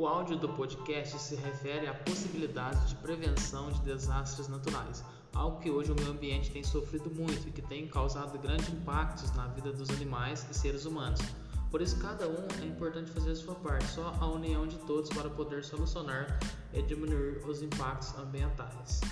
O áudio do podcast se refere à possibilidade de prevenção de desastres naturais, algo que hoje o meio ambiente tem sofrido muito e que tem causado grandes impactos na vida dos animais e seres humanos. Por isso, cada um é importante fazer a sua parte, só a união de todos para poder solucionar e diminuir os impactos ambientais.